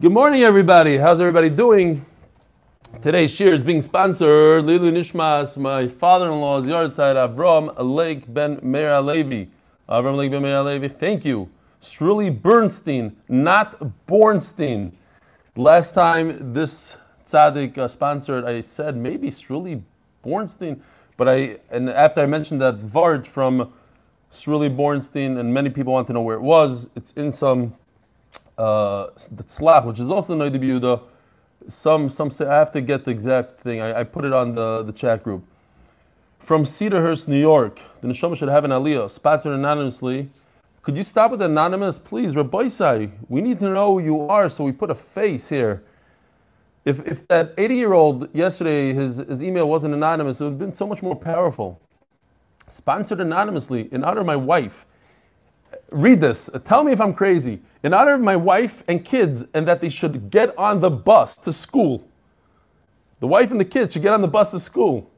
Good morning, everybody. How's everybody doing? Today's shir is being sponsored. Lilu Nishmas, my father-in-law's yard side, Avram Lake Ben Meir Alevi. Avram Lake Ben Meir Alevi, thank you. Struli Bernstein, not Bornstein. Last time this tzaddik uh, sponsored, I said maybe Struli Bornstein, but I and after I mentioned that Vart from Struli Bornstein, and many people want to know where it was. It's in some uh, the tzlach, which is also Noida Yehuda. Some some say I have to get the exact thing. I, I put it on the, the chat group. From Cedarhurst, New York, the neshama should have an aliyah, sponsored anonymously. Could you stop with anonymous, please? Rabbi we need to know who you are, so we put a face here. If, if that 80 year old yesterday, his, his email wasn't anonymous, it would have been so much more powerful. Sponsored anonymously in honor of my wife. Read this. Tell me if I'm crazy. In honor of my wife and kids, and that they should get on the bus to school. The wife and the kids should get on the bus to school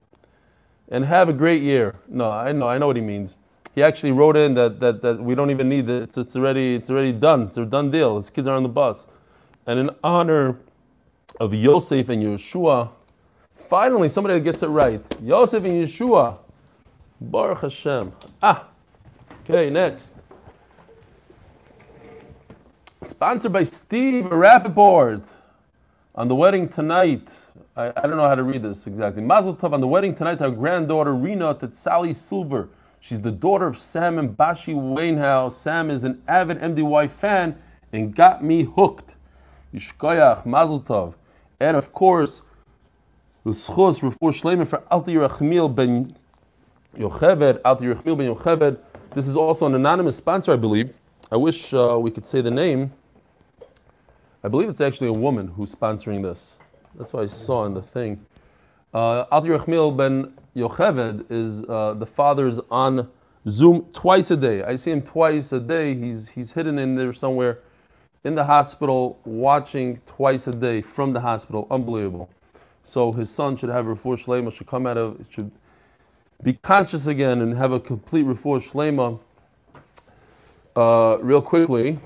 and have a great year. No, I know, I know what he means he actually wrote in that, that, that we don't even need it. It's, it's, already, it's already done. It's a done deal. His kids are on the bus. And in honor of Yosef and Yeshua, finally somebody gets it right. Yosef and Yeshua. Baruch Hashem. Ah, okay, next. Sponsored by Steve Rappaport on the wedding tonight. I, I don't know how to read this exactly. Mazel Tov on the wedding tonight, our granddaughter Rena Sally Silver. She's the daughter of Sam and Bashi Wainhouse. Sam is an avid MDY fan and got me hooked. Yishkoyach, Mazel Tov. And of course, the schos refor for Alti Rachmil ben Yocheved, Alti Rachmil ben Yocheved. This is also an anonymous sponsor, I believe. I wish uh, we could say the name. I believe it's actually a woman who's sponsoring this. That's what I saw in the thing. Uh, Alti Rachmil ben Yocheved is uh, the father's on Zoom twice a day. I see him twice a day. He's he's hidden in there somewhere in the hospital, watching twice a day from the hospital. Unbelievable. So his son should have refuah shlema, should come out of, should be conscious again and have a complete refuah shlema. Uh, real quickly,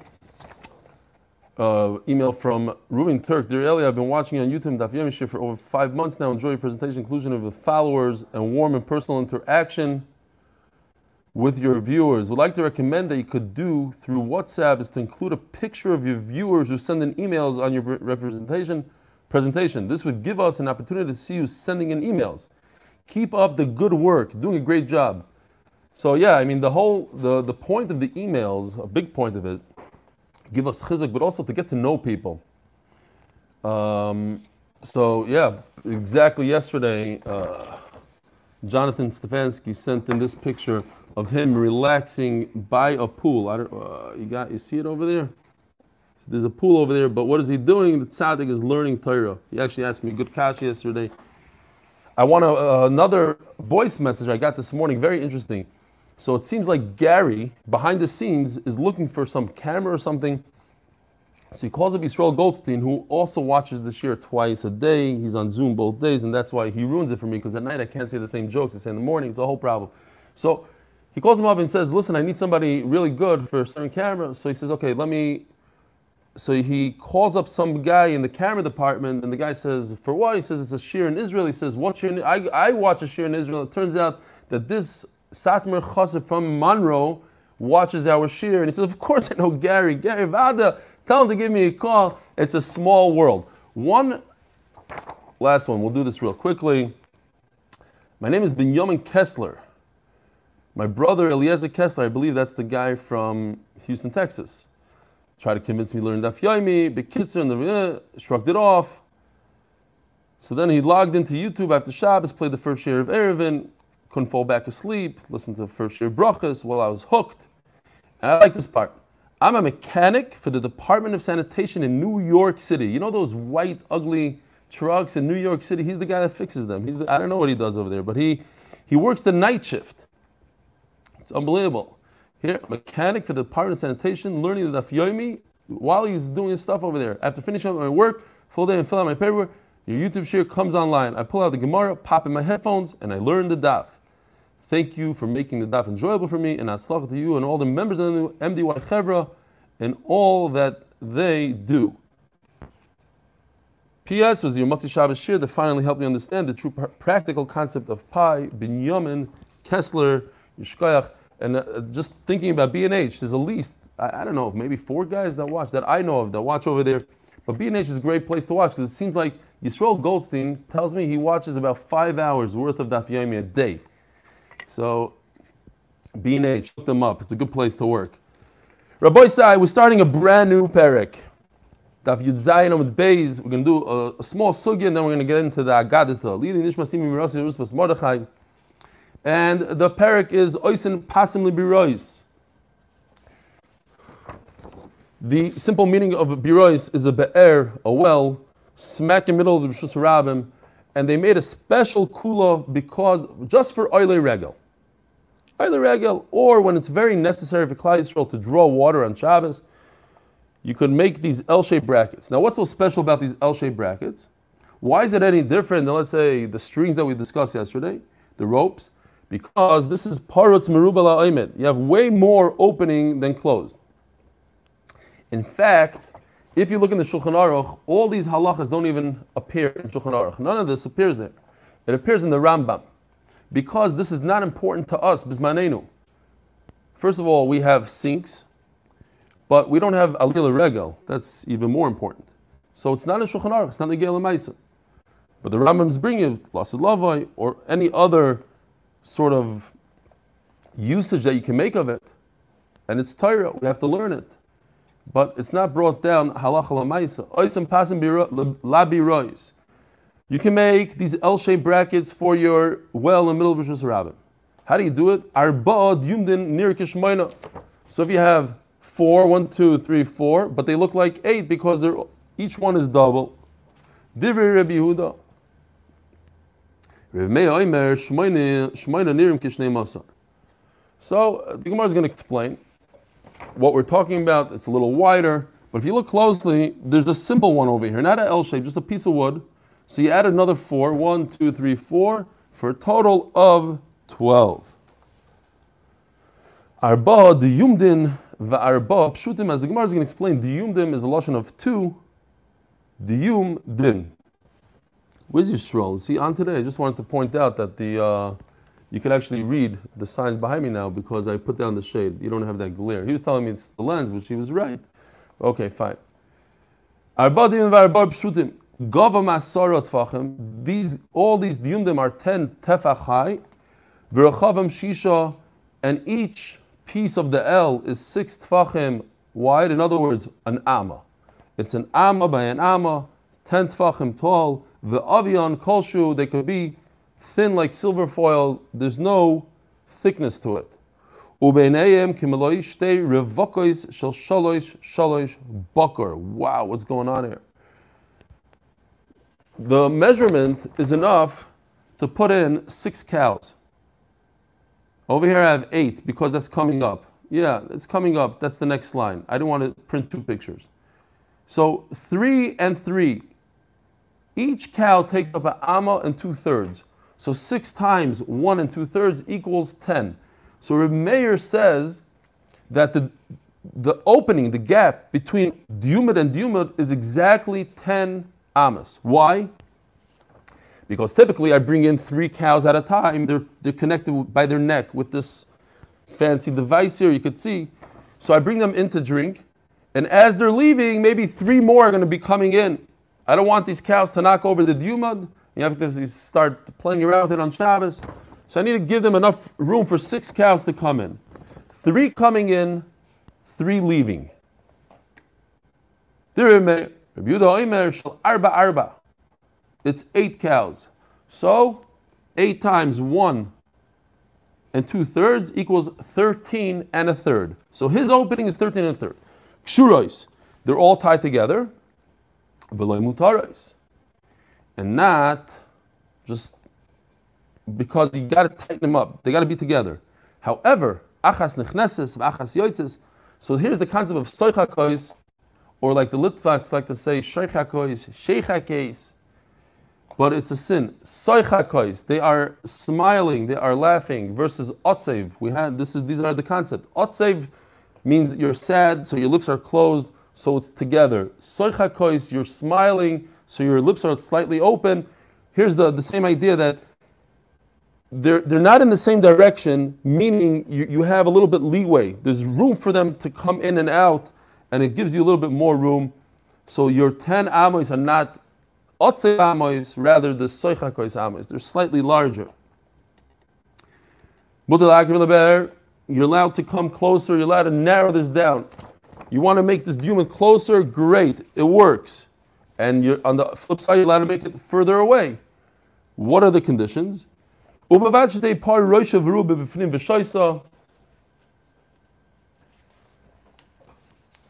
uh, email from Ruben Turk. Dear Eli, I've been watching on YouTube Daf Yomi for over five months now. Enjoy your presentation, inclusion of the followers, and warm and personal interaction with your viewers. Would like to recommend that you could do through WhatsApp is to include a picture of your viewers who send in emails on your representation presentation. This would give us an opportunity to see you sending in emails. Keep up the good work, doing a great job. So yeah, I mean the whole the, the point of the emails, a big point of it, give us chizuk, but also to get to know people. Um, so yeah, exactly yesterday, uh, Jonathan Stefanski sent in this picture of him relaxing by a pool. I don't, uh, you got, you see it over there? There's a pool over there, but what is he doing? The tzaddik is learning Torah. He actually asked me good kash yesterday. I want uh, another voice message I got this morning, very interesting. So it seems like Gary, behind the scenes, is looking for some camera or something. So he calls up Yisrael Goldstein, who also watches the shir twice a day. He's on Zoom both days, and that's why he ruins it for me, because at night I can't say the same jokes I say in the morning. It's a whole problem. So he calls him up and says, Listen, I need somebody really good for a certain camera. So he says, Okay, let me. So he calls up some guy in the camera department, and the guy says, For what? He says, It's a shir in Israel. He says? I, I watch a shir in Israel. It turns out that this Satmar Chassid from Monroe watches our shir, and he says, "Of course I know Gary. Gary Vada, tell him to give me a call. It's a small world." One last one. We'll do this real quickly. My name is Benjamin Kessler. My brother Eliezer Kessler, I believe that's the guy from Houston, Texas. Tried to convince me to learn Daf Yomi, Bekitzer, and the uh, shrugged it off. So then he logged into YouTube after Shabbos, played the first share of Erevin, couldn't fall back asleep, listen to the first year brachas while I was hooked. And I like this part. I'm a mechanic for the Department of Sanitation in New York City. You know those white, ugly trucks in New York City? He's the guy that fixes them. He's the, I don't know what he does over there, but he, he works the night shift. It's unbelievable. Here, mechanic for the Department of Sanitation, learning the Daf Yomi while he's doing his stuff over there. After finishing my work, full day and fill out my paperwork, your YouTube share comes online. I pull out the Gemara, pop in my headphones, and I learn the Daf. Thank you for making the daf enjoyable for me, and atzlach to you and all the members of the MDY Chevra and all that they do. P.S. was the Yom Shabbos Shir that finally helped me understand the true practical concept of Pi, Binyamin, Kessler, Yishkoyach, and uh, just thinking about B&H, there's at least, I, I don't know, maybe four guys that watch, that I know of, that watch over there. But B&H is a great place to watch because it seems like Yisrael Goldstein tells me he watches about five hours worth of Daf Yomi a day. So B&H, look them up. It's a good place to work. Rabbi Sai, we're starting a brand new parak. Daf Yud Zayin with Beis. We're going to do a, a, small sugya and then we're going to get into the Agadita. Lili Nishmasim Mirasi Ruspas Mordechai. And the parak is Oisin Pasim Libirois. The simple meaning of Birois is a be'er, a well, smack in the middle of the Rishus Rabbim, and they made a special kula because just for Oile Regel. Oile Regel, or when it's very necessary for Klal Yisrael to draw water on Shabbos, you could make these L-shaped brackets. Now, what's so special about these L-shaped brackets? Why is it any different than, let's say, the strings that we discussed yesterday, the ropes? Because this is parutz merubala oimet. You have way more opening than closed. In fact, if you look in the Shulchan Aruch, all these halachas don't even appear in Shulchan Aruch. None of this appears there. It appears in the Rambam. Because this is not important to us, bismanenu. First of all, we have sinks, but we don't have alila regel. That's even more important. So it's not in Shulchan Aruch, it's not in the Gela But the Rambam's bringing Lasid Lavai or any other sort of usage that you can make of it. And it's Torah, we have to learn it. But it's not brought down halacha lamaisa. Oisam pasim labi. You can make these L-shaped brackets for your well in the middle of Rosh Hashanah. How do you do it? Arba yumdin nir kishmayna. So if you have four, one, two, three, four, but they look like eight because they're each one is double. Divrei Rabbi Yehuda. So uh, the Gemara is going to explain what we're talking about. It's a little wider, but if you look closely, there's a simple one over here, not an L shape, just a piece of wood. So you add another four, one, two, three, four, for a total of twelve. Arba the yumdin va'arba pshutim, as the Gemara is going to explain, the yumdim is a lotion of two, the yum din. Where's your stroll? See, on today, I just wanted to point out that the uh, you can actually read the signs behind me now because I put down the shade. You don't have that glare. He was telling me it's the lens, which he was right. Okay, fine. These all these diumdim are ten tefach high. Shisha, and each piece of the L is six tfachim wide. In other words, an amma. It's an amma by an amma, ten tfachim tall. The avion kolshu, they could be thin like silver foil. There's no thickness to it. Wow, what's going on here? The measurement is enough to put in six cows. Over here I have eight because that's coming up. Yeah, it's coming up. That's the next line. I don't want to print two pictures. So three and three. Each cow takes up an amma and two thirds. So six times one and two thirds equals ten. So Reb Meir says that the the opening, the gap between diumid and diumid is exactly 10 amas. Why? Because typically I bring in three cows at a time. They're, they're connected by their neck with this fancy device here, you could see. So I bring them in to drink. And as they're leaving, maybe three more are going to be coming in. I don't want these cows to knock over the diumad. You have to start playing around with it on Shabbos. So I need to give them enough room for six cows to come in. Three coming in, three leaving. It's eight cows. So, eight times one and two thirds equals 13 and a third. So his opening is 13 and a third. Kshurois, they're all tied together. And not just because you got to tighten them up. They got to be together. However, achas nechneses, achas yoitzes. So here's the concept of soichakois, or like the Litvaks like to say, sheichakois, sheikhakeis but it's a sin. Soichakois, they are smiling, they are laughing, versus otsev. We had this is these are the concept. Otsev means you're sad, so your lips are closed, so it's together. Soichakois, you're smiling, so your lips are slightly open. Here's the, the same idea that they're, they're not in the same direction, meaning you, you have a little bit leeway. There's room for them to come in and out, and it gives you a little bit more room. So your 10 amos are not otze amos, rather the soichakois amos. They're slightly larger. You're allowed to come closer, you're allowed to narrow this down. You want to make this human closer? Great, it works. And you're, on the flip side, you're allowed to make it further away. What are the conditions?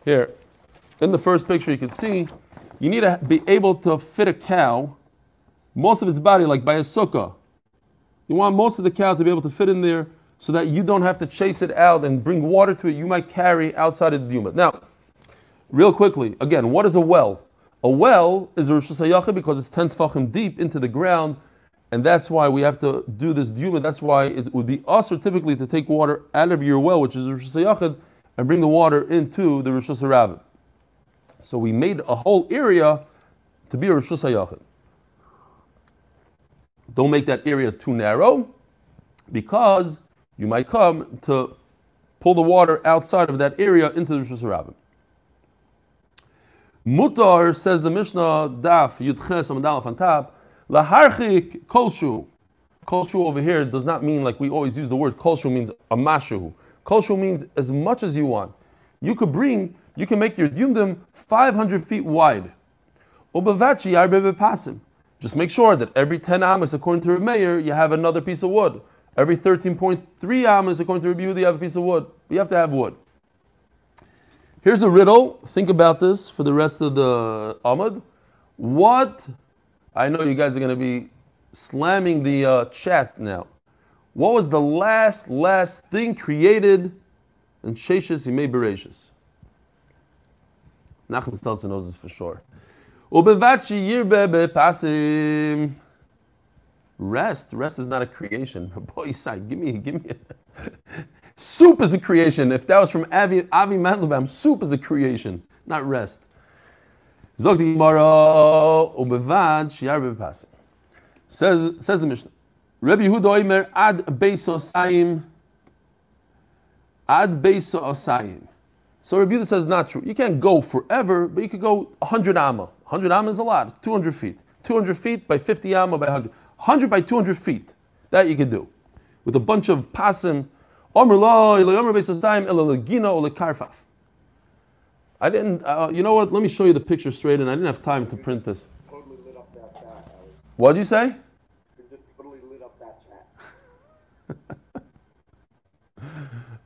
Here, in the first picture, you can see you need to be able to fit a cow, most of its body, like by a sukkah. You want most of the cow to be able to fit in there so that you don't have to chase it out and bring water to it. You might carry outside of the Duma. Now, real quickly, again, what is a well? A well is a Rosh Hashanah because it's 10 tefachim deep into the ground, and that's why we have to do this Duma. That's why it would be also typically to take water out of your well, which is a Rosh Hashanah, and bring the water into the Rosh Hashanah. So we made a whole area to be a Rosh Hashanah. Don't make that area too narrow because you might come to pull the water outside of that area into the Rosh Hashanah. Mutar says the Mishnah Daf Yudches Amadalaf on top. Laharchik kolshu. Kolshu over here does not mean like we always use the word kolshu means a mashu. Kolshu means as much as you want. You could bring, you can make your yumdim 500 feet wide. Ubavachi arbe pasim. Just make sure that every 10 amos, according to Meir, you have another piece of wood. Every 13.3 amos, according to Rabbi Yehuda, you have a piece of wood. You have to have wood. Here's a riddle. Think about this for the rest of the Amud. What, I know you guys are going to be slamming the uh, chat now. What was the last, last thing created in Sheshis Imei Bereshis? Nachman Seltzer knows this for sure. Ubevachi yirbe pasim. Rest, rest is not a creation. Boy, side, give me, give me. Soup is a creation. If that was from Avi, Avi Mandelbaum, soup is a creation, not rest. Says says the Mishnah. Rabbi Yehuda ad beiso osayim ad beiso. So Rabbi says not true. You can't go forever, but you could go 100 amma. 100 amma is a lot, 200 feet. 200 feet by 50 amma by 100. 100 by 200 feet. That you can do. With a bunch of pasim. I didn't, uh, you know what? Let me show you the picture straight, and I didn't have time to print this. What did you say?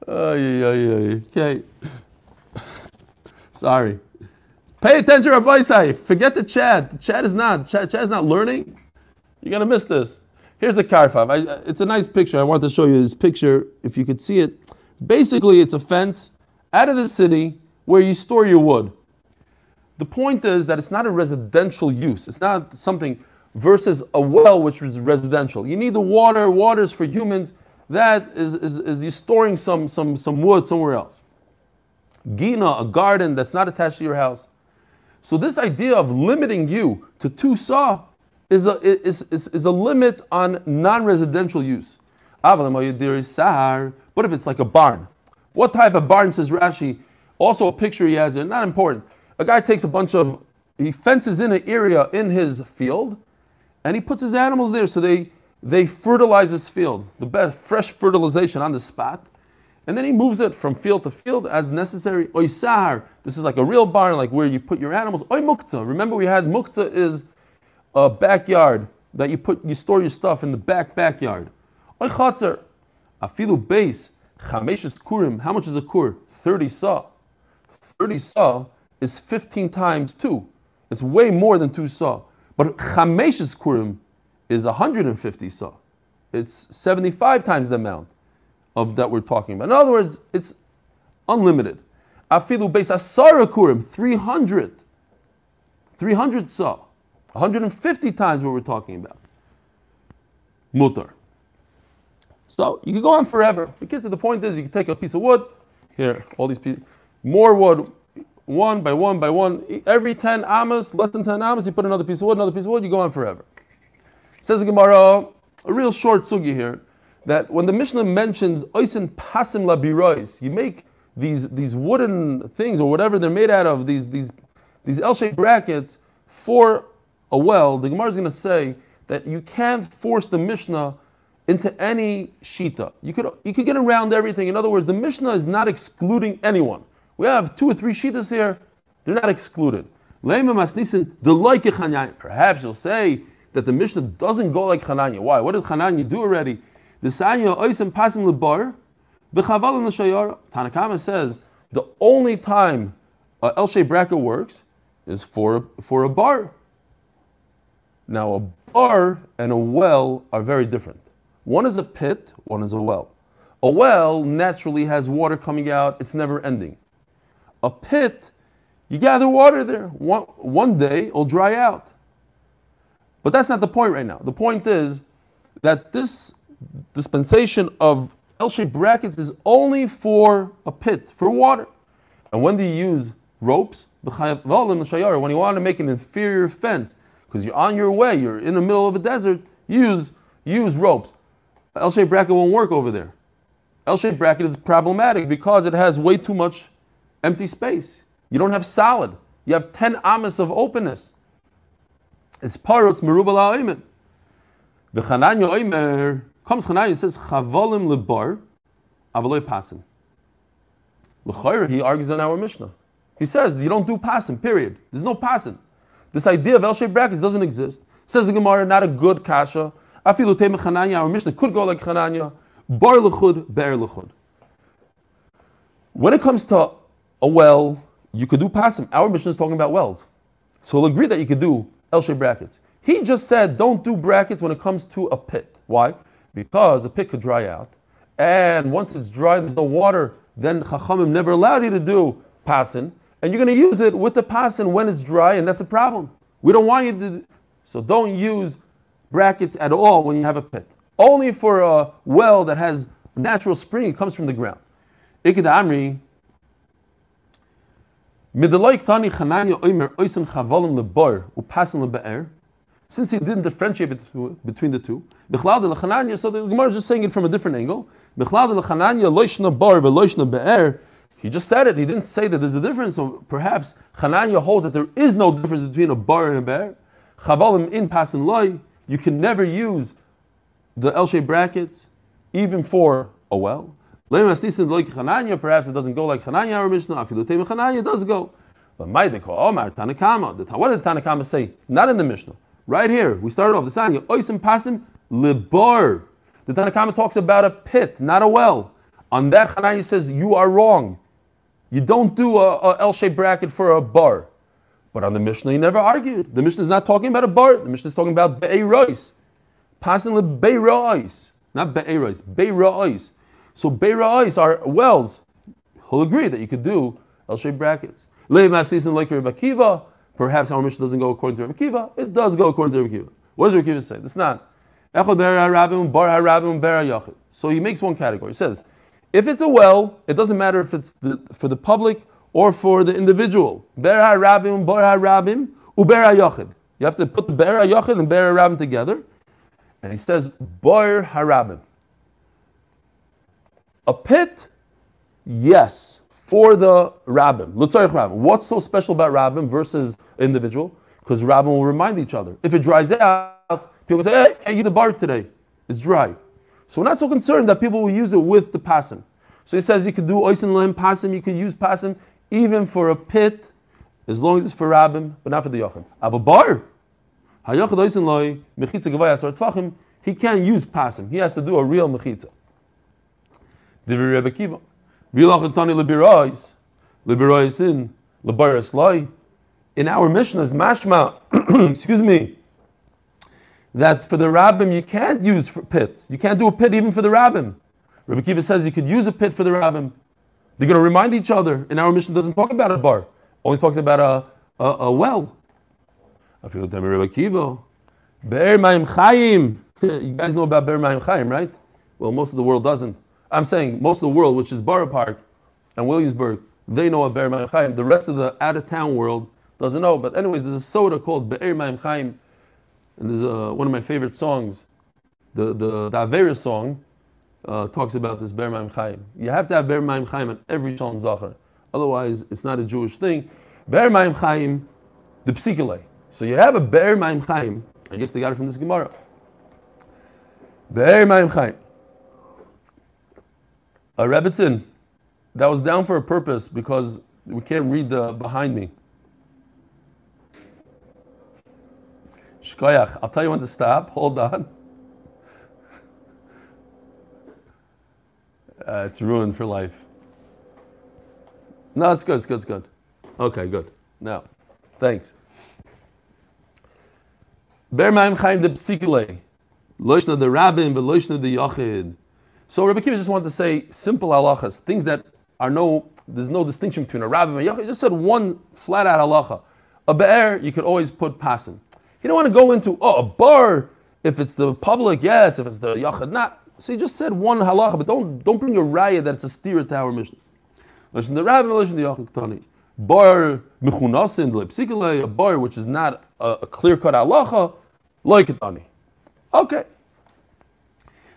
Yeah, yeah, yeah. Okay. Sorry. Pay attention, Rabbi Say. Forget the chat. The chat is not. Chat, chat is not learning. You're gonna miss this. Here's a karfav. Uh, it's a nice picture. I want to show you this picture if you could see it. Basically, it's a fence out of the city where you store your wood. The point is that it's not a residential use. It's not something versus a well which is residential. You need the water. Water is for humans. That is, is, is you storing some, some, some wood somewhere else. Gina, a garden that's not attached to your house. So this idea of limiting you to two saw is a, is, is, is a limit on non-residential use. But if it's like a barn, what type of barn says Rashi? Also a picture he has there, not important. A guy takes a bunch of, he fences in an area in his field, and he puts his animals there so they, they fertilize his field, the best fresh fertilization on the spot. And then he moves it from field to field as necessary. Oisar, this is like a real barn, like where you put your animals. Oy mukta, remember we had mukta is a backyard that you put you store your stuff in the back backyard. Oy chatzer, afilu base, chameshes kurim. How much is a kur? Thirty saw. Thirty saw is fifteen times two. It's way more than two saw. But chameshes kurim is hundred and fifty saw. It's seventy-five times the amount of that we're talking about. In other words, it's unlimited. Afilu base asara kurim, 300. 300 saw. 150 times what we're talking about. Mutar. So you can go on forever. Because the point is, you can take a piece of wood, here, all these pieces, more wood, one by one by one. Every 10 amas, less than 10 amas, you put another piece of wood, another piece of wood, you go on forever. Says the Gemara, a real short sugi here, that when the Mishnah mentions oisin pasim labirois, you make these, these wooden things or whatever they're made out of, these, these, these L-shaped brackets for a well, the Gemara is going to say that you can't force the Mishnah into any shita. You could, you could get around everything. In other words, the Mishnah is not excluding anyone. We have two or three shitas here, they're not excluded. Perhaps you'll say that the Mishnah doesn't go like Chananya. Why? What did Chananya do already? The Sanya Oisim. Tanakama says the only time a L shaped bracket works is for, for a bar. Now, a bar and a well are very different. One is a pit, one is a well. A well naturally has water coming out, it's never ending. A pit, you gather water there. One, one day it'll dry out. But that's not the point right now. The point is that this dispensation of L shaped brackets is only for a pit, for water. And when do you use ropes? When you want to make an inferior fence, because you're on your way, you're in the middle of a desert, use, use ropes. L-shaped bracket won't work over there. L-shaped bracket is problematic because it has way too much empty space. You don't have solid. You have 10 amas of openness. It's parot's merubal ha'oimen. The Chananya oimer, comes Chananya and says, chavolim lebar, avaloi pasim. L'chayr, he argues on our Mishnah. He says, you don't do pasim, period. There's no pasim. This idea of L-shaped brackets doesn't exist. Says the Gemara, not a good kasha. Afilu Tema Chananya, our Mishnah could go like Chananya. Bar Lechud, Be'er Lechud. When it comes to a well, you could do pasim. Our Mishnah is talking about wells. So we'll agree that you could do L-shaped brackets. He just said don't do brackets when it comes to a pit. Why? Because a pit could dry out. And once it's dry, there's no water, then Chachamim never allowed you to do pasim. And you're going to use it with the pasim when it's dry, and that's a problem. We don't want you to. So don't use brackets at all when you have a pit. Only for a well that has natural spring, it comes from the ground. Ikid Amri, since he didn't differentiate between the two, so the Gemara is just saying it from a different angle. He just said it. He didn't say that there's a difference. So perhaps Chananya holds that there is no difference between a bar and a bear. Chavalim in pasin loy. You can never use the L-shaped brackets, even for a well. Perhaps it doesn't go like Chananya or Mishnah. Afilutem Chananya does go. But Omar Tanakama. What did Tanakama say? Not in the Mishnah. Right here, we started off the sign. Oisim pasim libar. The Tanakama talks about a pit, not a well. On that, Chananya says you are wrong. You don't do a, a L-shaped bracket for a bar. But on the Mishnah, he never argued. The Mishnah is not talking about a bar. The Mishnah is talking about be'erois. Passing the be'erois. Not be'erois, be'erois. So be'erois are wells. He'll agree that you could do L-shaped brackets. Le'masis like Rabbi Kiva. Perhaps our Mishnah doesn't go according to Rabbi Kiva. It does go according to Rabbi Kiva. What does Rabbi Kiva say? It's not. So he makes one category. He says, if it's a well, it doesn't matter if it's the, for the public or for the individual. Ber harabim, bar harabim, uber hayachid. You have to put the ber hayachid and ber harabim together. And he says bar harabim. A pit, yes, for the rabbim. Lutzarich rabbim. What's so special about rabbim versus individual? Because rabbim will remind each other. If it dries out, people say, hey, can't eat the bar today. It's dry. So we're not so concerned that people will use it with the pasim. So he says you could do oisin lim pasim, you could use pasim even for a pit, as long as it's for rabbim, but not for the yochim. Av a bar, oisin loy mechitza asar tfachim, he can't use pasim. He has to do a real mechitza. Divi Rebbe Kiva. Vilach tani lebirois, lebirois in loy. In our Mishnah's mashma, excuse me, that for the rabbim you can't use pits. You can't do a pit even for the rabbim. Rabbi Kiva says you could use a pit for the rabbim. They're going to remind each other. And our mission doesn't talk about a bar, only talks about a, a, a well. I feel like Rabbi Kiva. Be'er Ma'im Chaim. You guys know about Be'er Ma'im Chaim, right? Well, most of the world doesn't. I'm saying most of the world, which is Borough Park and Williamsburg, they know about Be'er Mayim Chaim. The rest of the out of town world doesn't know. But anyways, there's a soda called Be'er Mayim Chaim, and there's a, one of my favorite songs. The the, the song uh, talks about this Be'er Mayim Chaim. You have to have Be'er Mayim Chaim on every Shalom Zachar. Otherwise, it's not a Jewish thing. Be'er Mayim Chaim, the Psikale. So you have a Be'er Mayim Chaim. I guess they got it from this Gemara. Be'er Mayim Chaim. A Rebbitzin, that was down for a purpose because we can't read the behind me. Shkoyach, I'll tell you when to stop. Hold on. Uh, it's ruined for life. No, it's good, it's good, it's good. Okay, good. Now, thanks. Ber Maim Chaim de Psikile. Loishna the Rabbin, but Loishna the Yachid. So Rabbi Kiva just wanted to say simple halachas, things that are no, there's no distinction between a rabbin and a yachid. He just said one flat out halacha. A be'er, you could always put pasim. You don't want to go into, oh, a bar, if it's the public, yes, if it's the yachid, not. So he just said one halacha, but don't don't bring a raya that it's a steer to our mission. Listen, the rabbin, listen, the yachid tani. Bar mechunasin lepsikale, a bar which is not a, a clear cut halacha, like tani. Okay.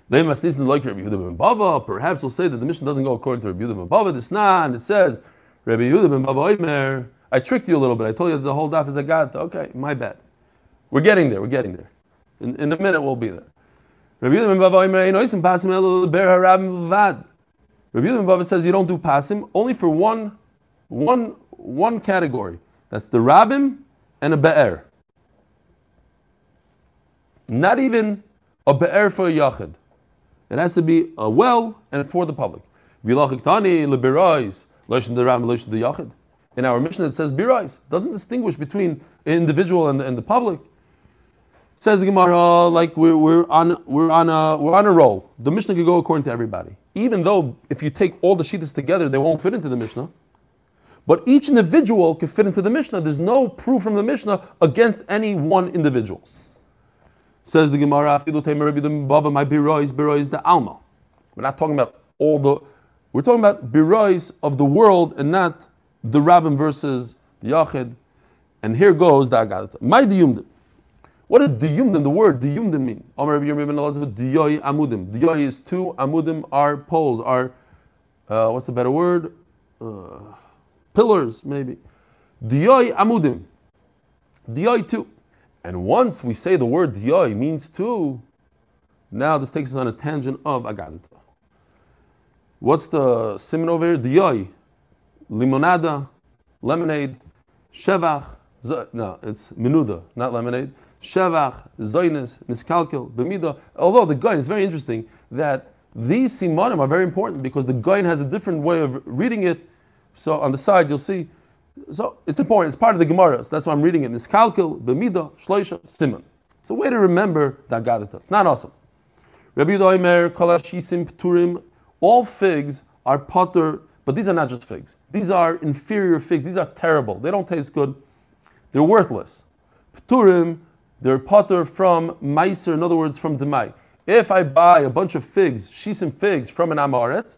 They must listen like Rabbi Yehuda ben Bava. Perhaps we'll say that the mission doesn't go according to Rabbi Yehuda ben Bava. This and it says Rabbi Yehuda ben Bava Oimer. I tricked you a little bit. I told you that the whole daf is a god. Okay, my bad. We're getting there. We're getting there. In, in a minute, we'll be there. Rabbi ben Bava. Einoisim pasim el ber vad. Rabbi ben Bava says you don't do pasim only for one, one, one category. That's the rabbim and a be'er. Not even a be'er for a yachid. It has to be a well and for the public. In our mission, it says birais. Doesn't distinguish between individual and, and the public. Says the Gemara, like we're, we're on we're on a we're on a roll. The Mishnah could go according to everybody, even though if you take all the shittas together, they won't fit into the Mishnah. But each individual could fit into the Mishnah. There's no proof from the Mishnah against any one individual. Says the Gemara, my birois, birois the alma. We're not talking about all the, we're talking about birois of the world and not the rabbin versus the yachid. And here goes the agadata. My diyumdim. What does diyumdim, the word diyumdim mean? Amar Rabbi Yirmiyah diyoy amudim. Diyoy is two, amudim are poles, are, uh, what's the better word? Uh, pillars, maybe. Diyoy amudim. Diyoy two. And once we say the word diyoy means two, now this takes us on a tangent of agadat. What's the simon over here? Diyoy, limonada, lemonade, shevach. No, it's menuda, not lemonade. Shevach, zoynes, niskalkel, bemida. Although the guy is very interesting that these simanim are very important because the guy has a different way of reading it. So on the side you'll see so it's important. It's part of the Gemara. So that's why I'm reading it. Niskalkil, Bemida, Shloisha, Simon. It's a way to remember that Gadata. It's not awesome. Rabbi Yudoimer, Kalashisim, Pturim, all figs are potter, but these are not just figs. These are inferior figs. These are terrible. They don't taste good. They're worthless. Pturim, they're potter from Meiser, in other words, from Demai. If I buy a bunch of figs, shisim figs from an Amaret,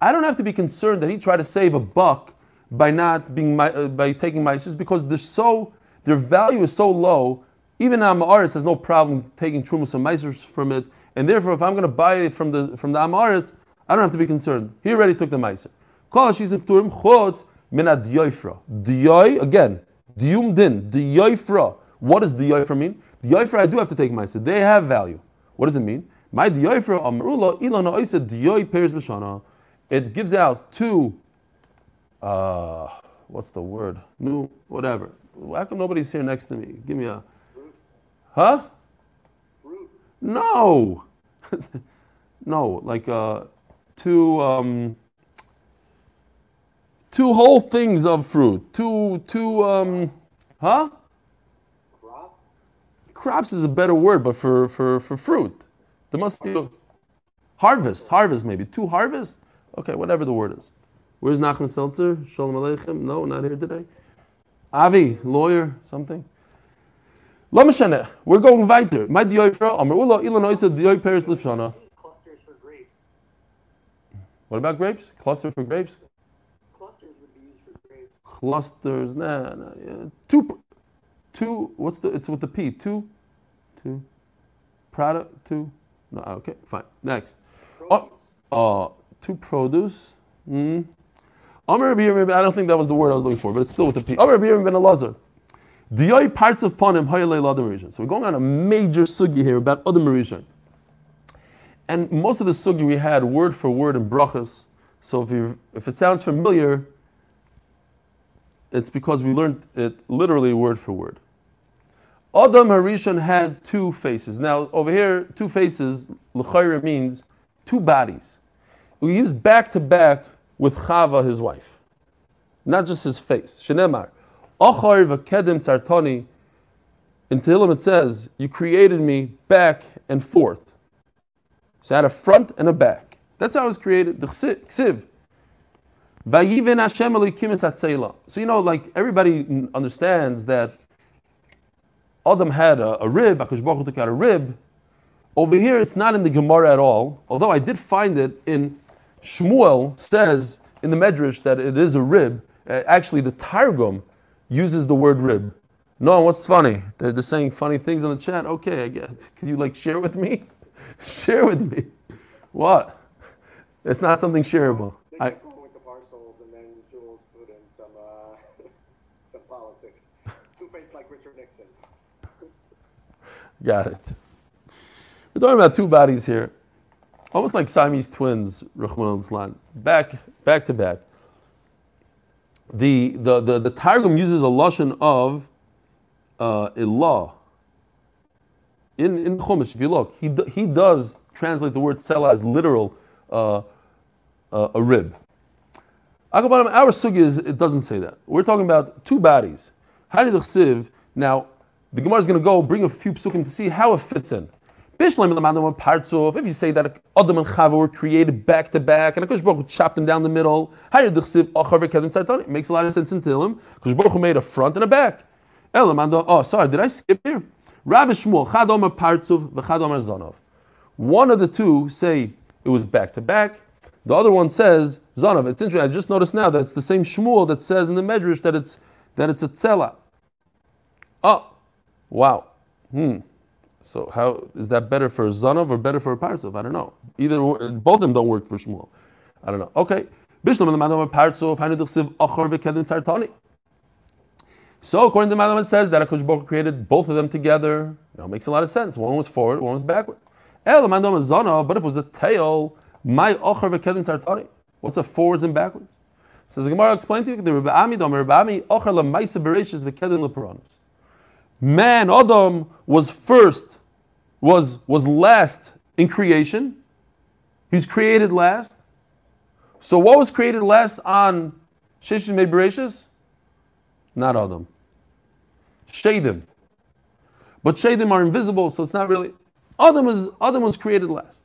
I don't have to be concerned that he tried to save a buck by not being uh, by taking ma'ases because they're so their value is so low. Even an Amaretz has no problem taking trumas and ma'ases from it, and therefore, if I'm going to buy it from the from the Amaretz, I don't have to be concerned. He already took the ma'aser. Kol shizim turim chutz min adyoifra. Dyoy again. Diyum din. Dyoifra. What does dyoifra mean? Dyoifra I do have to take ma'aser. They have value. What does it mean? My dyoifra amrula ilana oisa dyoy peres b'shana. It gives out two uh, what's the word? New, whatever. Why come nobody's here next to me? Give me a, huh? No, no, like uh, two, um, two whole things of fruit. Two, two, um, huh? Crops. Is a better word, but for for for fruit, there must be a harvest. Harvest maybe two harvests. Okay, whatever the word is. Where's Nachman Seltzer? Shalom Aleichem? No, not here today. Avi, lawyer, something. Lo We're going weiter. My dioifra, Amar Ula, ilana, dioi peris lipshana. Clusters for grapes. What about grapes? Cluster for grapes? Clusters would be used clusters. Nah, nah yeah. two, two. What's the? It's with the P. Two, two. Product. Two. No. Okay. Fine. Next. Oh, uh, two produce. Hmm. I don't think that was the word I was looking for, but it's still with the P. Amr ben Elazar. The parts of Panim Hayalei So we're going on a major sugi here about Adam Harishon. And most of the sugi we had word for word in brachas. So if, you, if it sounds familiar, it's because we learned it literally word for word. Adam Harishon had two faces. Now, over here, two faces, l'chayre means two bodies. We use back to back with Chava, his wife, not just his face. Shenemar, Achar v'kedem tzartani. In Tehillim it says, "You created me back and forth." So I had a front and a back. That's how I was created. The ksiv. Vayiven Hashem Elokim So you know, like everybody understands that Adam had a, a rib. Akash Baruch took out a rib. Over here, it's not in the Gemara at all. Although I did find it in Shmuel says in the Medrash that it is a rib. Uh, actually, the Targum uses the word rib. No, what's funny? They're, they're saying funny things in the chat. Okay, I get. Can you like share with me? share with me. What? It's not something shareable. I, Got it. We're talking about two bodies here, almost like Siamese twins, Rahman al back, back to back. The, the, the, the Targum uses a lashon of uh, ilah. In, in Chumash, if you look, he, he does translate the word tzela as literal uh, uh, a rib. Our sugi is, it doesn't say that. We're talking about two bodies. Now, the Gemara is going to go bring a few psukim to see how it fits in. If you say that Adam and Chava were created back to back, and Akash Baruch chopped them down the middle, it makes a lot of sense in Tehillim. Akash Baruch made a front and a back. Uh, oh, sorry, did I skip here? Rabbi Shmuel, Chad. One of the two say it was back to back. The other one says Zonov. It's interesting. I just noticed now that it's the same Shmuel that says in the Medrash that it's that it's a tzela. Oh, Wow. Hmm. So how is that better for Zanov or better for a Partsov? I don't know. Either both of them don't work for Shmuel. I don't know. Okay. Bishlam the Madam Achor Sartani. So according to the Madam, it says that Akush Baruch created both of them together. You know, makes a lot of sense. One was forward, one was backward. El Madam Zanov, but if it was a tail, my Achor Vekedin Sartani. What's a forwards and backwards? Says the Gemara explain to you the Rabbi Ami Dom Rebbe Ami Achor LaMaisa Bereshis Vekedin LeParanos man, Adam, was first, was, was last in creation. He's created last. So what was created last on Sheshes Mebereshis? Not Adam. Shadim. But Shadim are invisible, so it's not really. Adam, is, Adam was created last.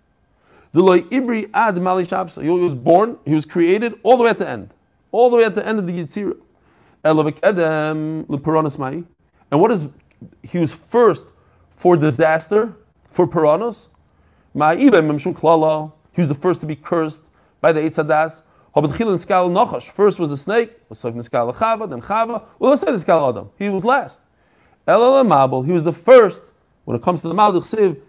The Ibri Ad Mali He was born, he was created all the way at the end. All the way at the end of the Yitzirah. And what is he was first for disaster, for Piranos. He was the first to be cursed by the Eitzadas. First was the snake, then Chava, well, Adam. He was last. He was the first, when it comes to the Maldich Siv,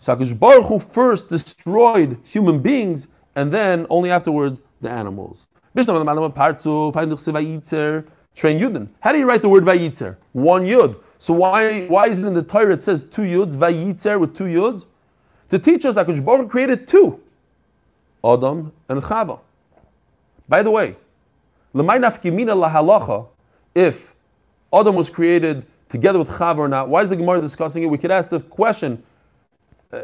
Sakish Baruch Hu first destroyed human beings, and then only afterwards the animals. Train Yudin. How do you write the word Vayitzer? One Yud. So why, why is it in the Torah it says two Yuds, Vayitzer with two Yuds? To teach us that Baruch created two, Adam and Chava. By the way, if Adam was created together with Chava or not, why is the Gemara discussing it? We could ask the question, uh,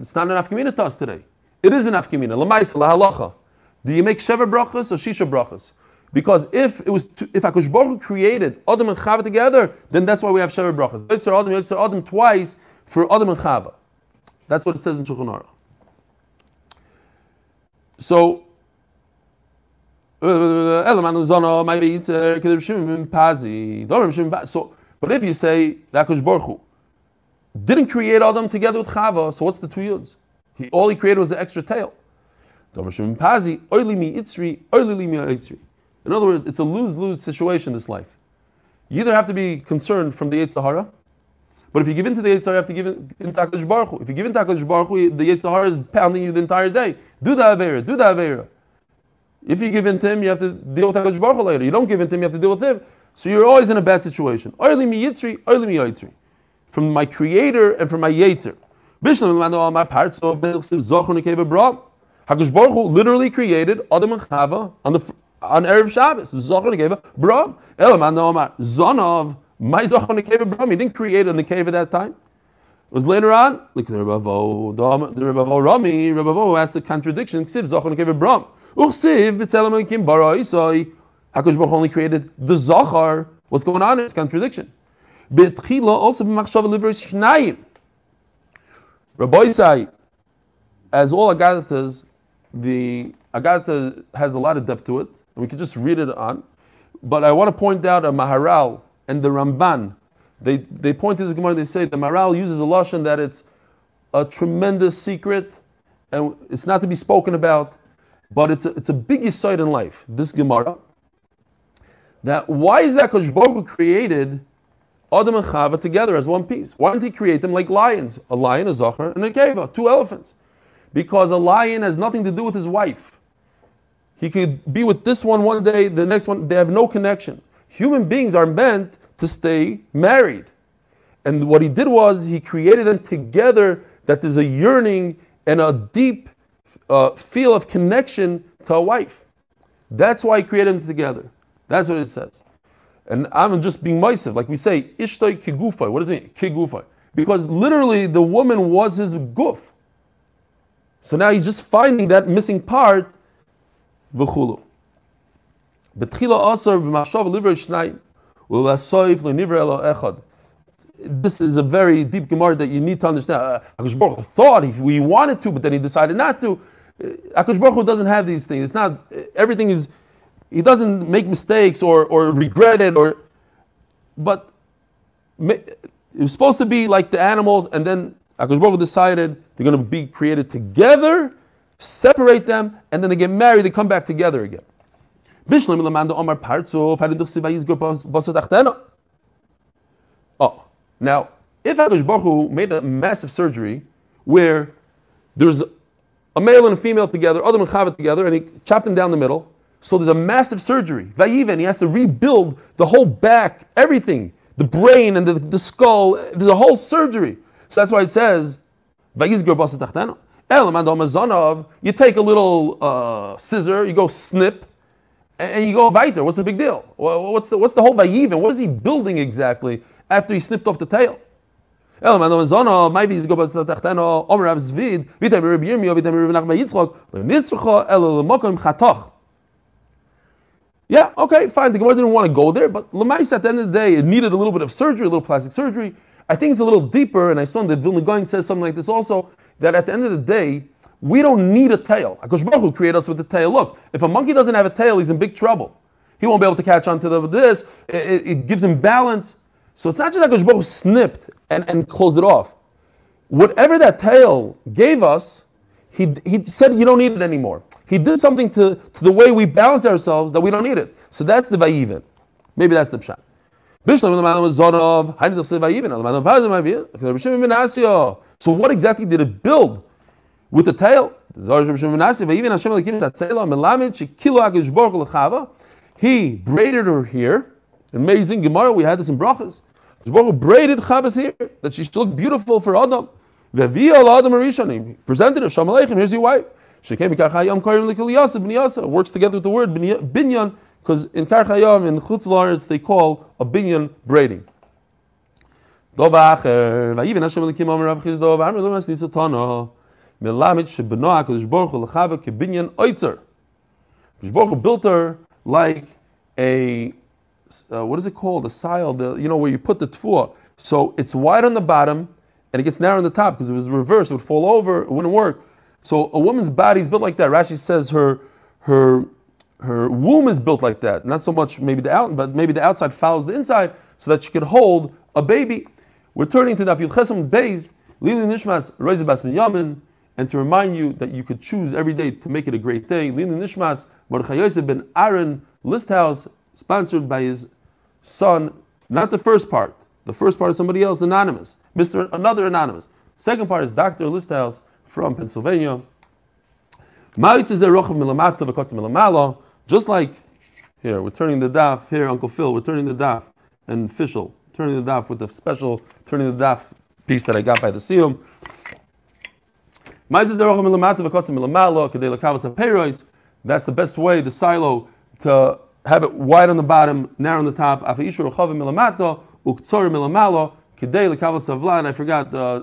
it's not an afkamina to us today. It is an afkamina. Lamaisa, lahalacha. Do you make Sheva brachas or Shisha brachas? Because if it was to, if Akush Baruch created Adam and Chava together, then that's why we have Sheva brachas. Yitzhar Adam, Yitzhar Adam twice for Adam and Chava. That's what it says in Shulchan Aruch. So. So, but if you say that Akush Baruch Hu didn't create Adam together with Chava, so what's the two yuds? He, all he created was the extra tail. In other words, it's a lose-lose situation, this life. You either have to be concerned from the Yetzer Sahara, but if you give in to the Yetzer Sahara, you have to give in, to HaKadosh Baruch. If you give in to HaKadosh Baruch the Yetzer Sahara is pounding you the entire day. Do the Avera, do the Avera. If you give in to him, you have to deal with HaKadosh Baruch later. You don't give in to him, you have to deal with him. So you're always in a bad situation. From my creator and from my Yetzer. HaKadosh Baruch Hu literally created Adam and Chava on the on Erev Shabbos. Zochar Nekeva Bram. Elaman Omar Zonov. My Zochar Nekeva Bram. He didn't create a Nekeva at that time. It was later on. Look at the Rebavo. The Rebavo Rami. Rebavo has a contradiction. Ksiv Zochar Nekeva Bram. Uchsiv B'Tzelem Elikim Bara Isai. HaKadosh Baruch only created the Zochar. What's going on? It's contradiction. B'Tchila also b'Machshava Livros Shnayim. Rabbi Isai, as all Agatas, the Agatha has a lot of depth to it, and we could just read it on. But I want to point out a Maharal and the Ramban. They, they point to this Gemara, they say the Maharal uses a Lashon that it's a tremendous secret, and it's not to be spoken about, but it's a, it's a big sight in life, this Gemara. That why is that because Baruch created Adam and Chava together as one piece? Why didn't he create them like lions? A lion, a Zachar, and a Keva, two elephants because a lion has nothing to do with his wife. He could be with this one one day, the next one, they have no connection. Human beings are meant to stay married. And what he did was he created them together that there's a yearning and a deep uh, feel of connection to a wife. That's why he created them together. That's what it says. And I'm just being myself, like we say, Ishtoi kigufai. What does it mean? Kigufai. Because literally the woman was his guf. So now he's just finding that missing part, v'chulu. Asar b'machshav liver u'lasoif elo echad. This is a very deep Gemara that you need to understand. Uh, Baruch Hu thought if we wanted to, but then he decided not to. Uh, Baruch Hu doesn't have these things. It's not everything is. He doesn't make mistakes or or regret it or. But it was supposed to be like the animals, and then Akash decided they're going to be created together, separate them, and then they get married, they come back together again. Oh, now, if Akash Baruch made a massive surgery where there's a male and a female together, and Chava together, and he chopped them down the middle, so there's a massive surgery. Vayiven, he has to rebuild the whole back, everything, the brain and the, the skull. There's a whole surgery. So that's why it says, you take a little uh, scissor, you go snip, and you go weiter. What's the big deal? What's the, what's the whole vayiven? What is he building exactly after he snipped off the tail? Yeah, okay, fine. The Gemara didn't want to go there, but Lamais at the end of the day, it needed a little bit of surgery, a little plastic surgery. I think it's a little deeper, and I saw that Vilna Gaon says something like this also, that at the end of the day, we don't need a tail. Akash Baruch Hu created us with a tail. Look, if a monkey doesn't have a tail, he's in big trouble. He won't be able to catch on to the, this. It, it, gives him balance. So it's not just Akash Baruch Hu snipped and, and closed it off. Whatever that tail gave us, he, he said you don't need it anymore. He did something to, to the way we balance ourselves that we don't need it. So that's the vayiven. Maybe that's the pshat. So what exactly did it build with the tail? He braided her here. Amazing Gemara, we had this in Brachas. Baruch braided Chavas here, that she should look beautiful for Adam. Adam presented her, Shalom Aleichem, here's your wife. She came works together with the word binyan because in Karchayam, in Chutz they call a binyan braiding. Melamit shebeno HaKadosh Baruch Hu l'chava kebinyan oitzer. HaKadosh Baruch Hu built her like a, uh, what is it called? A sile, the, you know, where you put the tfuah. So it's wide on the bottom, and it gets narrow on the top, because if it was reversed, it would fall over, it wouldn't work. So a woman's body is built like that. Rashi says her, her her womb is built like that. Not so much maybe the out, but maybe the outside follows the inside, so that she could hold a baby. We're turning to Daf Yud Chesam Beis, Lili Nishmas, Reiz Bas Yamin, and to remind you that you could choose every day to make it a great day. Lili Nishmas, Mordechai Yosef ben Aaron Listhouse, sponsored by his son, not the first part. The first part is somebody else, anonymous. Mr. Another anonymous. Second part is Dr. Listhouse from Pennsylvania. Just like here, we're turning the daf. Here, Uncle Phil, we're turning the daf. And official, turning the daf with the special turning the daf piece that I got by the Siyum. That's the best way, the silo, to have it wide on the bottom, narrow on the top. I forgot, uh,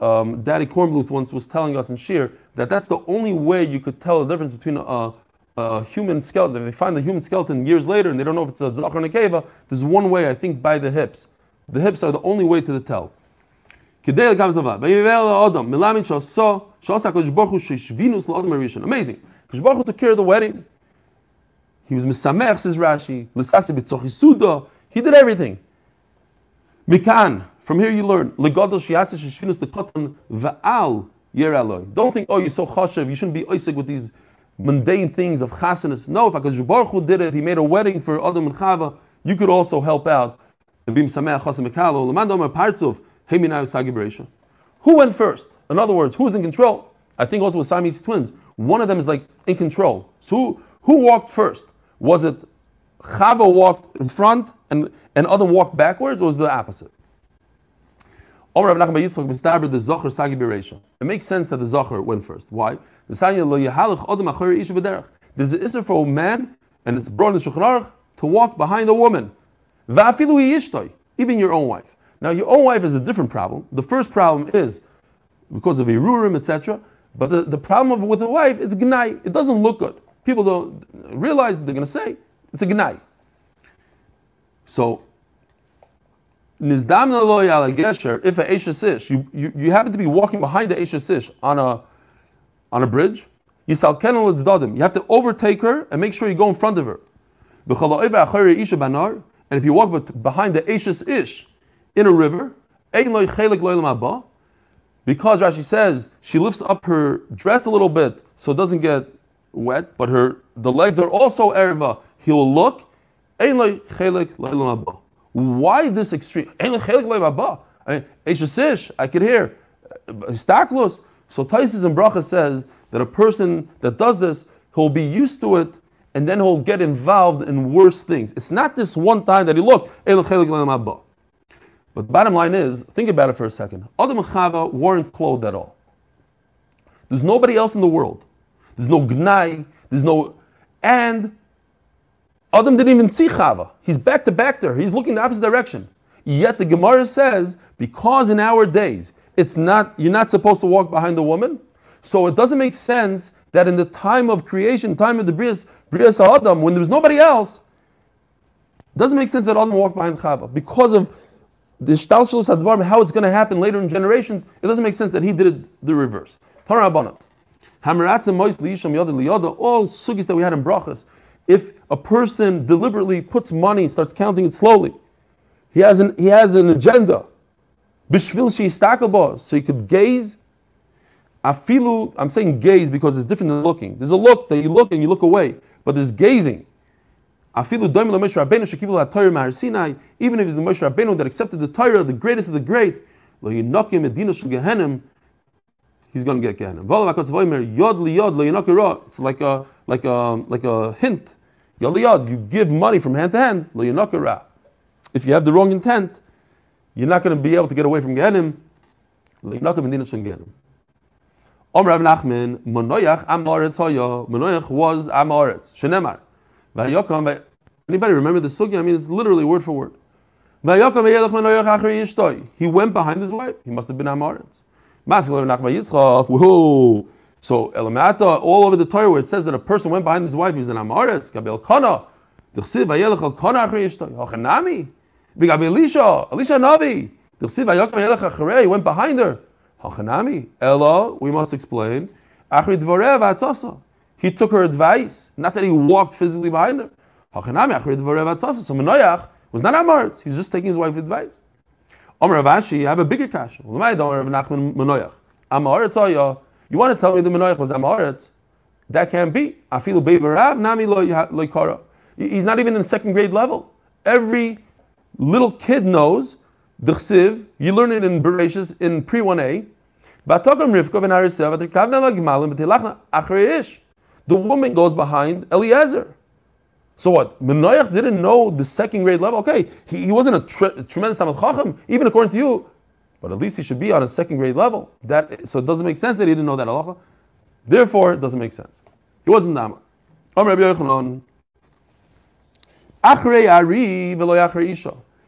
um, Daddy Kornbluth once was telling us in Shir that that's the only way you could tell the difference between a, a human skeleton. If they find the human skeleton years later and they don't know if it's a Zachar and a Keva, there's one way, I think, by the hips. The hips are the only way to the tell. Amazing. Kishbaruch took care of the wedding. He was misamech, says Rashi. He did everything. Mikan. From here you learn. Don't think, oh, you're so chashav. You shouldn't be oisig with these mundane things of chasanis. No, if Hakadosh Baruch Hu did it, he made a wedding for Adam and Chava. You could also help out. Who went first? In other words, who's in control? I think also with Siamese twins, one of them is like in control. So who, who walked first? Was it Chava walked in front and, and Adam walked backwards, or was it the opposite? The It makes sense that the Zachar went first. Why? There's an issue for a man, and it's brought in the Shulchan to walk behind a woman. Even your own wife. Now, your own wife is a different problem. The first problem is because of Irurim, etc. But the, the problem with a wife, it's gnai. It doesn't look good. People don't realize they're going to say it's a gnai. So, if a Eishasish, you, you, you happen to be walking behind the Eishasish on a, on a bridge, you have to overtake her and make sure you go in front of her. And if you walk behind the Ashes Ish in a river, because Rashi says she lifts up her dress a little bit so it doesn't get wet, but her the legs are also erva. He will look. Why this extreme? I could hear. Staklos. So Taisis and Bracha says that a person that does this, he'll be used to it and then he'll get involved in worse things. It's not this one time that he looked. But bottom line is, think about it for a second. Adam and Chava weren't clothed at all. There's nobody else in the world. There's no gnai. There's no, and Adam didn't even see Chava. He's back to back there. He's looking the opposite direction. Yet the Gemara says, because in our days, it's not you're not supposed to walk behind the woman, so it doesn't make sense that in the time of creation, time of the Brias, Brias Adam, when there was nobody else, it doesn't make sense that Adam walked behind Chava. Because of the Shtalshalus Advar, how it's going to happen later in generations, it doesn't make sense that he did it the reverse. All sugis that we had in brachas. If a person deliberately puts money, starts counting it slowly, he has an, he has an agenda. So he could gaze Afilu, I'm saying gaze because it's different than looking. There's a look that you look and you look away, but there's gazing. Afilu doim Moshe Rabbeinu shekivu ha'Torah. Even if it's the Moshe Rabbeinu that accepted the Torah, the greatest of the great, lo yinokim medina shel Gehenim, he's going to get yod yinok It's like a like a like a hint. Yod liyod, you give money from hand to hand, If you have the wrong intent, you're not going to be able to get away from Gehenim. Om Rav Nachman, Monoyach Amoritz Hoyo. Monoyach was Amoritz. Shenemar. Vayokam, anybody remember the sugi? I mean, it's literally word for word. Vayokam Vayelach Monoyach. He went behind his wife. He must have been Amoritz. Whoa. So Elamata, all over the Torah where it says that a person went behind his wife, he's an Amoritz. Gabel Kana. Dichsiv Vayelach Al Kana Achri Yishtoi. Hochanami. V'Gabi Elisha. Elisha Navi. Dichsiv Vayokam Vayelach Achrei. He went behind her. Hachanami. Ella, we must explain. Achri dvorev He took her advice, not that he walked physically behind her. Hachanami achri dvorev So Menoyach was not Amart. He was just taking his wife's advice. Omer Rav Ashi, I have a bigger kasha. Menoyach. Tzaya. Oh, you want to tell me the Menoich was Amaretz? That can't be. He's not even in second grade level. Every little kid knows the chsiv. You learn it in Bereshis in pre 1a. The woman goes behind Eliezer. So what? Menoyach didn't know the second grade level. Okay, he, he wasn't a, tre- a tremendous Talmud Chacham, even according to you, but at least he should be on a second grade level. That so it doesn't make sense that he didn't know that halacha. Therefore, it doesn't make sense. He wasn't Namar.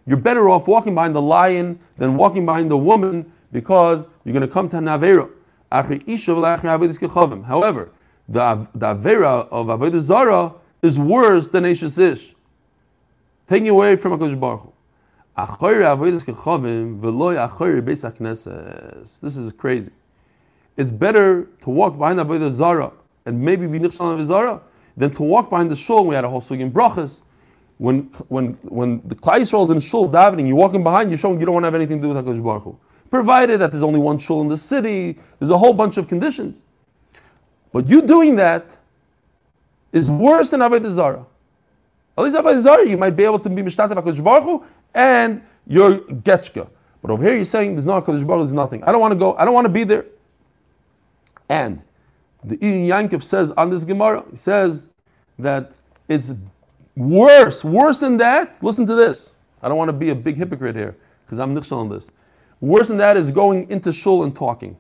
You're better off walking behind the lion than walking behind the woman because you're going to come to Navera. However, the, the Avera of Avodah Zara is worse than Eshes Ish. Taking away from HaKadosh Baruch This is crazy. It's better to walk behind Avodah Zara and maybe be Nichshal Zara than to walk behind the shul. We had a whole sugi in brachas. When when when the Klai Yisrael is in shul davening, you're walking behind, you're showing you don't want to have anything to do with Hakadosh Baruch Hu. Provided that there's only one shul in the city, there's a whole bunch of conditions. But you doing that is worse than Avodah Zarah. At least Avodah Zarah, you might be able to be Mishtat HaKadosh Baruch and your Getchka. But over here you're saying there's no HaKadosh Baruch there's nothing. I don't want to go, I don't want to be there. And the Ian says on this Gemara, he says that it's worse, worse than that. Listen to this. I don't want to be a big hypocrite here because I'm nichshal on this. Worse than that is going into shul and talking.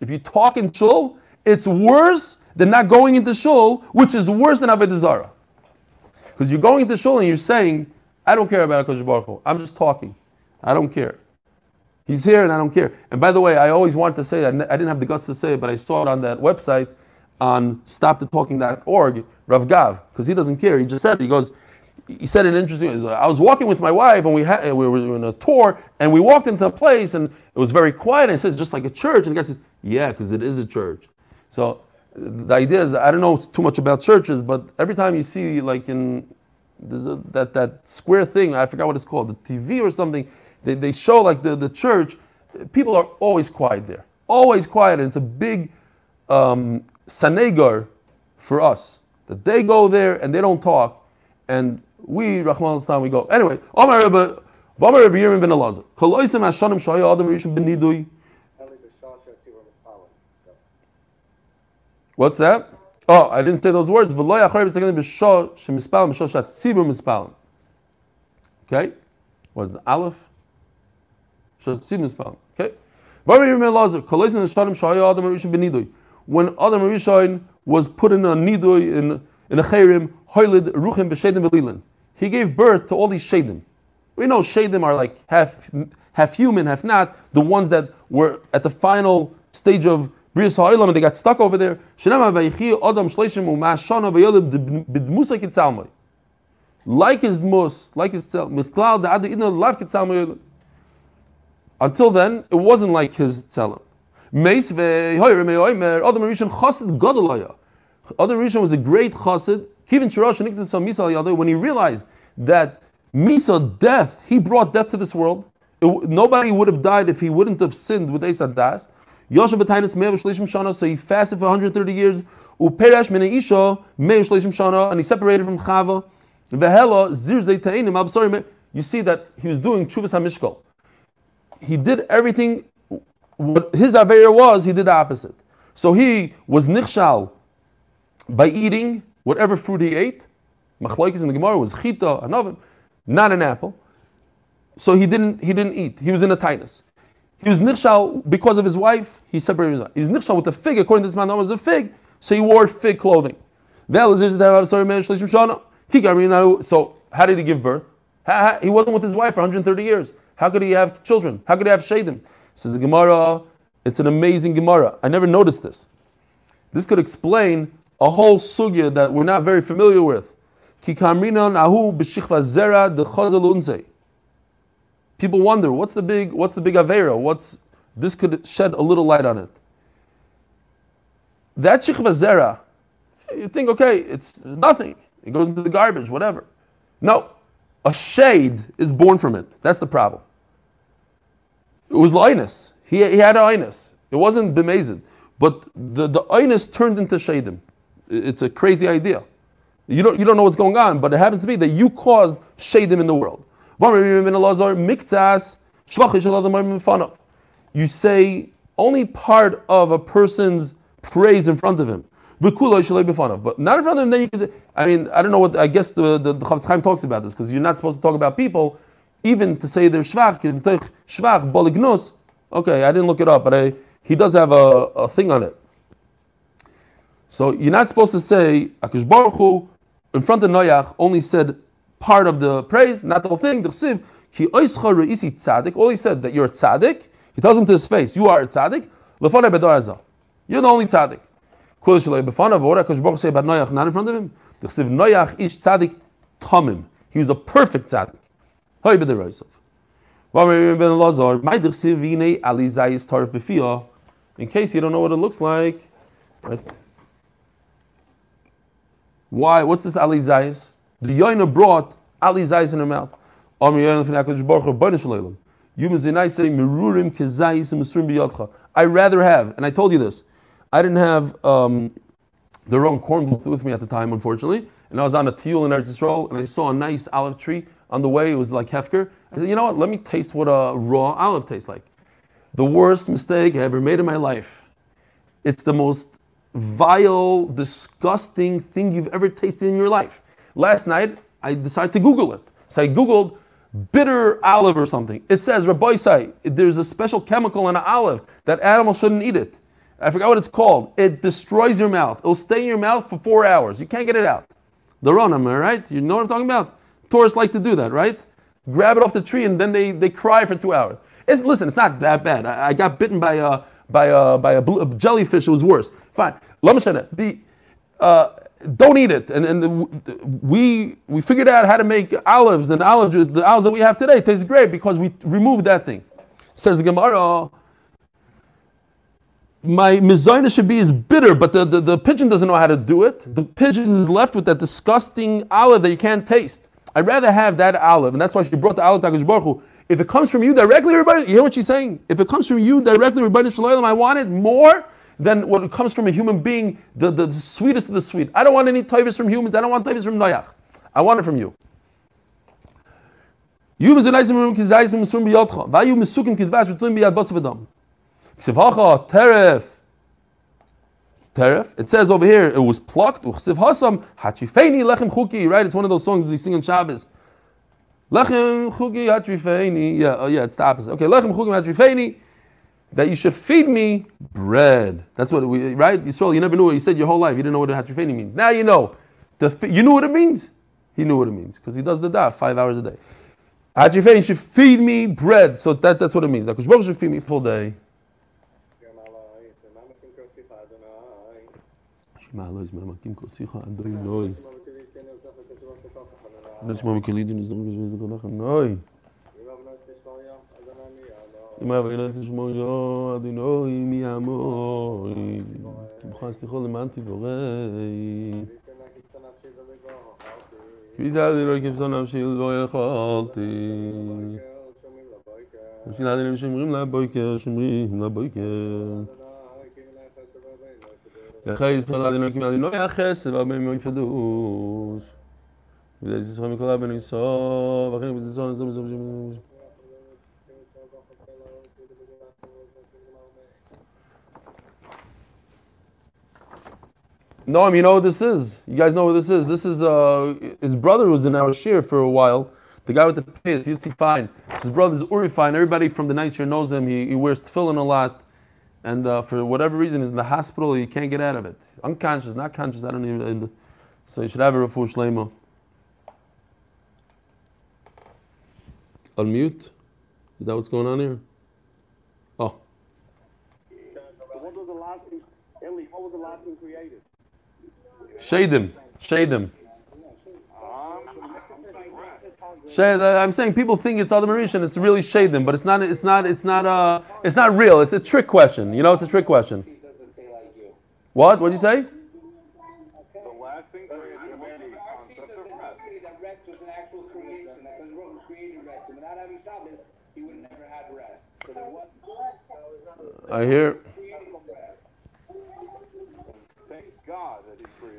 If you talk in shul, it's worse than not going into shul, which is worse than Avodah Zarah. Because you're going into shul and you're saying, I don't care about HaKadosh Baruch Hu. I'm just talking. I don't care. He's here and I don't care. And by the way, I always wanted to say that. I didn't have the guts to say it, but I saw it on that website on stopthetalking.org, Rav Gav, because he doesn't care. He just said, he goes, he said an interesting. I was walking with my wife, and we had we were in a tour, and we walked into a place, and it was very quiet. And it says just like a church, and the guy says, "Yeah, because it is a church." So the idea is, I don't know too much about churches, but every time you see like in a, that that square thing, I forgot what it's called, the TV or something, they, they show like the, the church, people are always quiet there, always quiet, and it's a big um, sanegar for us that they go there and they don't talk, and we Rahman al we go anyway. Omar Koloisim Adam Nidui. What's that? Oh, I didn't say those words. Okay, what is it? Aleph? Okay. When Adam Rishon was put in a nidui in in a cherim, hoylid ruchim b'shedim v'lilin, he gave birth to all these shedim. We know shedim are like half half human, half not. The ones that were at the final stage of Bris Ha'olam and they got stuck over there. Like his mus, like his tzal, mitklal adi idna. Until then, it wasn't like his tzelim. Meis Adam Rishon. Adam was a great chassid. Kivin Niktas when he realized that Misa death, he brought death to this world. It, nobody would have died if he wouldn't have sinned with Esad Das. Yosha b'tainis me'ev shleishim shana, so he fasted for 130 years. Uperesh min isha me'ev shleishim shana, and he separated from Chava. Vehela zirzei ta'inim sorry, You see that he was doing chuvas hamishkol. He did everything. What his aver was, he did the opposite. So he was nichshal by eating whatever fruit he ate. Machlokes in the Gemara was chita, anavim, not an apple. So he didn't he didn't eat. He was in a tightness. He was nichshal because of his wife. He separated his wife. He was nichshal with a fig. According to this man, that was a fig. So he wore fig clothing. So how did he give birth? He wasn't with his wife for 130 years. How could he have children? How could he have shadim? Says the Gemara. It's an amazing Gemara. I never noticed this. This could explain a whole sugya that we're not very familiar with. People wonder what's the big what's the big avera? What's this could shed a little light on it. That shichva zera, you think okay, it's nothing. It goes into the garbage, whatever. No, a shade is born from it. That's the problem. It was loinus. He, he had a loinus. It wasn't bemazed. but the the turned into shadim. It's a crazy idea. You don't you don't know what's going on, but it happens to be that you caused shadim in the world. You say only part of a person's praise in front of him. But not in front of him, then you can say, I mean, I don't know what, I guess the, the, the Chaim talks about this, because you're not supposed to talk about people, even to say they're shvach, shvach, bolignus. Okay, I didn't look it up, but I, he does have a, a thing on it. So you're not supposed to say, Akish Baruch Hu, in front of Noach, only said part of the praise, not the whole thing. The chsiv, ki tzaddik. All he said that you're a tzaddik. He tells him to his face, you are a tzaddik. Lefanei bedor You're the only tzaddik. Kol shalei befanav. What say about? Not in front of him. The chsiv Noach ish tzaddik tamim. He was a perfect tzaddik. In case you don't know what it looks like, right? Why? What's this Ali Zayis? The Yoina brought Ali Zayis in her mouth. I rather have, and I told you this, I didn't have um, the wrong corn with me at the time, unfortunately, and I was on a teal in Eretz Yisrael, and I saw a nice olive tree on the way. It was like hefker. I said, you know what? Let me taste what a raw olive tastes like. The worst mistake I ever made in my life. It's the most vile, disgusting thing you've ever tasted in your life. Last night, I decided to Google it. So I Googled bitter olive or something. It says, Rabbi there's a special chemical in an olive that animals shouldn't eat it. I forgot what it's called. It destroys your mouth. It'll stay in your mouth for four hours. You can't get it out. The ronam, right? You know what I'm talking about? Tourists like to do that, right? Grab it off the tree and then they, they cry for two hours. It's, listen, it's not that bad. I, I got bitten by a, by a, by a, a jellyfish. It was worse. Fine. Let me show that. The, uh, don't eat it. And, and the, we, we figured out how to make olives, and olives, the olives that we have today taste great because we removed that thing. Says the Gemara, my mizayna should be is bitter, but the, the, the, pigeon doesn't know how to do it. The pigeon is left with that disgusting olive that you can't taste. I'd rather have that olive, and that's why she brought the olive to Baruch Hu. If it comes from you directly, everybody, you hear what she's saying? If it comes from you directly, everybody, I want it more than what comes from a human being, the, the, the sweetest of the sweet. I don't want any taivas from humans. I don't want taivas from Noach. I want it from you. You teref. Teref. It says over here, it was plucked. Hasam hachifeini lechem chuki. Right? It's one of those songs they sing on Shabbos. Lechem chuki hachifeini. Yeah, oh yeah, it's the opposite. Okay, lechem chuki hachifeini that you should feed me bread. That's what we right. Yisrael, you never knew what you said your whole life. You didn't know what hatrifeni means. Now you know. You knew what it means. He knew what it means because he does the daf five hours a day. Hatrifeni should feed me bread. So that, that's what it means. Like should feed me full day. אם ילד תשמור יו, אדינוי מי עמוי, תמך סליחו למען תבורי. כפי זה אדינוי כבשון נפשי לא יכולתי. בשביל אדינוי שומרים לבויקר, שומרים לבויקר. יחי ישראל אדינוי כמי אדינוי החסד והרבה מאוד פדוש. וזה ישראל מכל הבן איסו, ואחרי נבזה זון, זון, זון, Noam, you know what this is? You guys know what this is? This is uh, his brother was in our shir for a while. The guy with the pants, Yitzi Fine. His brother's Uri Fine. Everybody from the night year knows him. He, he wears tefillin a lot. And uh, for whatever reason, he's in the hospital. He can't get out of it. Unconscious, not conscious. I don't even. So you should have a refuah shleima. Unmute? Is that what's going on here? Oh. What was the last thing created? Shadim. Shadim. Shade, I'm saying people think it's Adam Rishon, it's really Shadim, but it's not. It's not. It's not. Uh, it's not real. It's a trick question. You know, it's a trick question. What? What did you say? I hear.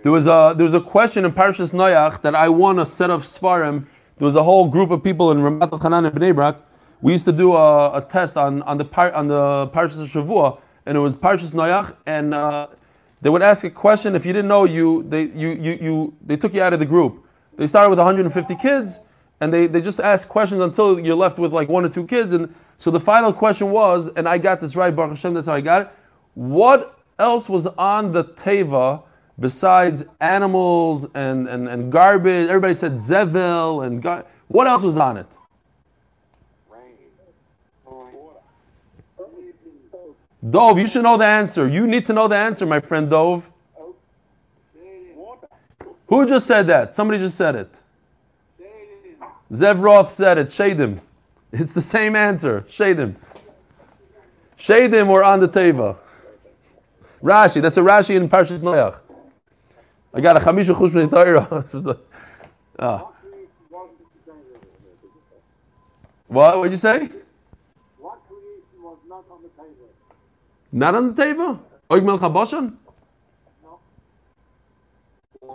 There was a there was a question in Parshas Noach that I won a set of Svarim. There was a whole group of people in Ramat Hanan and Bnei Brak. We used to do a, a test on on the par, on the Parshas Shavua, and it was Parshas Noach, and uh, they would ask a question. If you didn't know, you they you you, you they took you out of the group. They started with 150 kids, and they, they just asked questions until you're left with like one or two kids. And so the final question was, and I got this right, Baruch Hashem, that's how I got it. What else was on the teva besides animals and, and, and garbage? Everybody said zevel and gar- what else was on it? Dove, you should know the answer. You need to know the answer, my friend Dove. Who just said that? Somebody just said it. Zev Roth said it. Shadim. It's the same answer. Shadim. Shadim were on the teva. Rashi. That's a Rashi in Parshas Noach. I got a chamisha chush b'nei Ah. What? What'd you say? What creation was not on the table? Not on the table? Og Melech HaBashan? No. A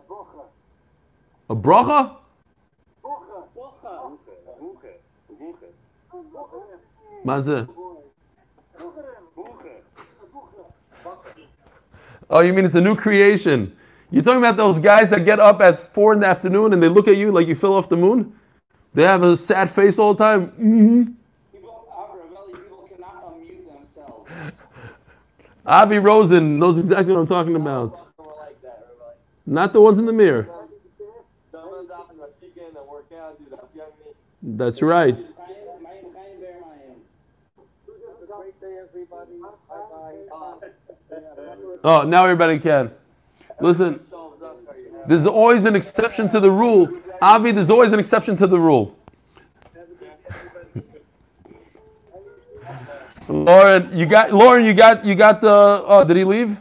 brocha. A bracha. Brocha. Brocha. Brocha. Brocha. Brocha. Oh, you mean it's a new creation? You're talking about those guys that get up at four in the afternoon and they look at you like you fell off the moon? They have a sad face all the time. hmm People, Avraham, people cannot unmute themselves. Avi Rosen knows exactly what I'm talking about. We're like that. We're like, Not the ones in the mirror. That's of them in the chicken and work out, do that. You know what I mean? That's right. Great day, everybody. Bye-bye. Oh, now everybody can. Listen, there's always an exception to the rule. Avi, there's always an exception to the rule. Lauren, you got Lauren, you got you got the. Oh, did he leave?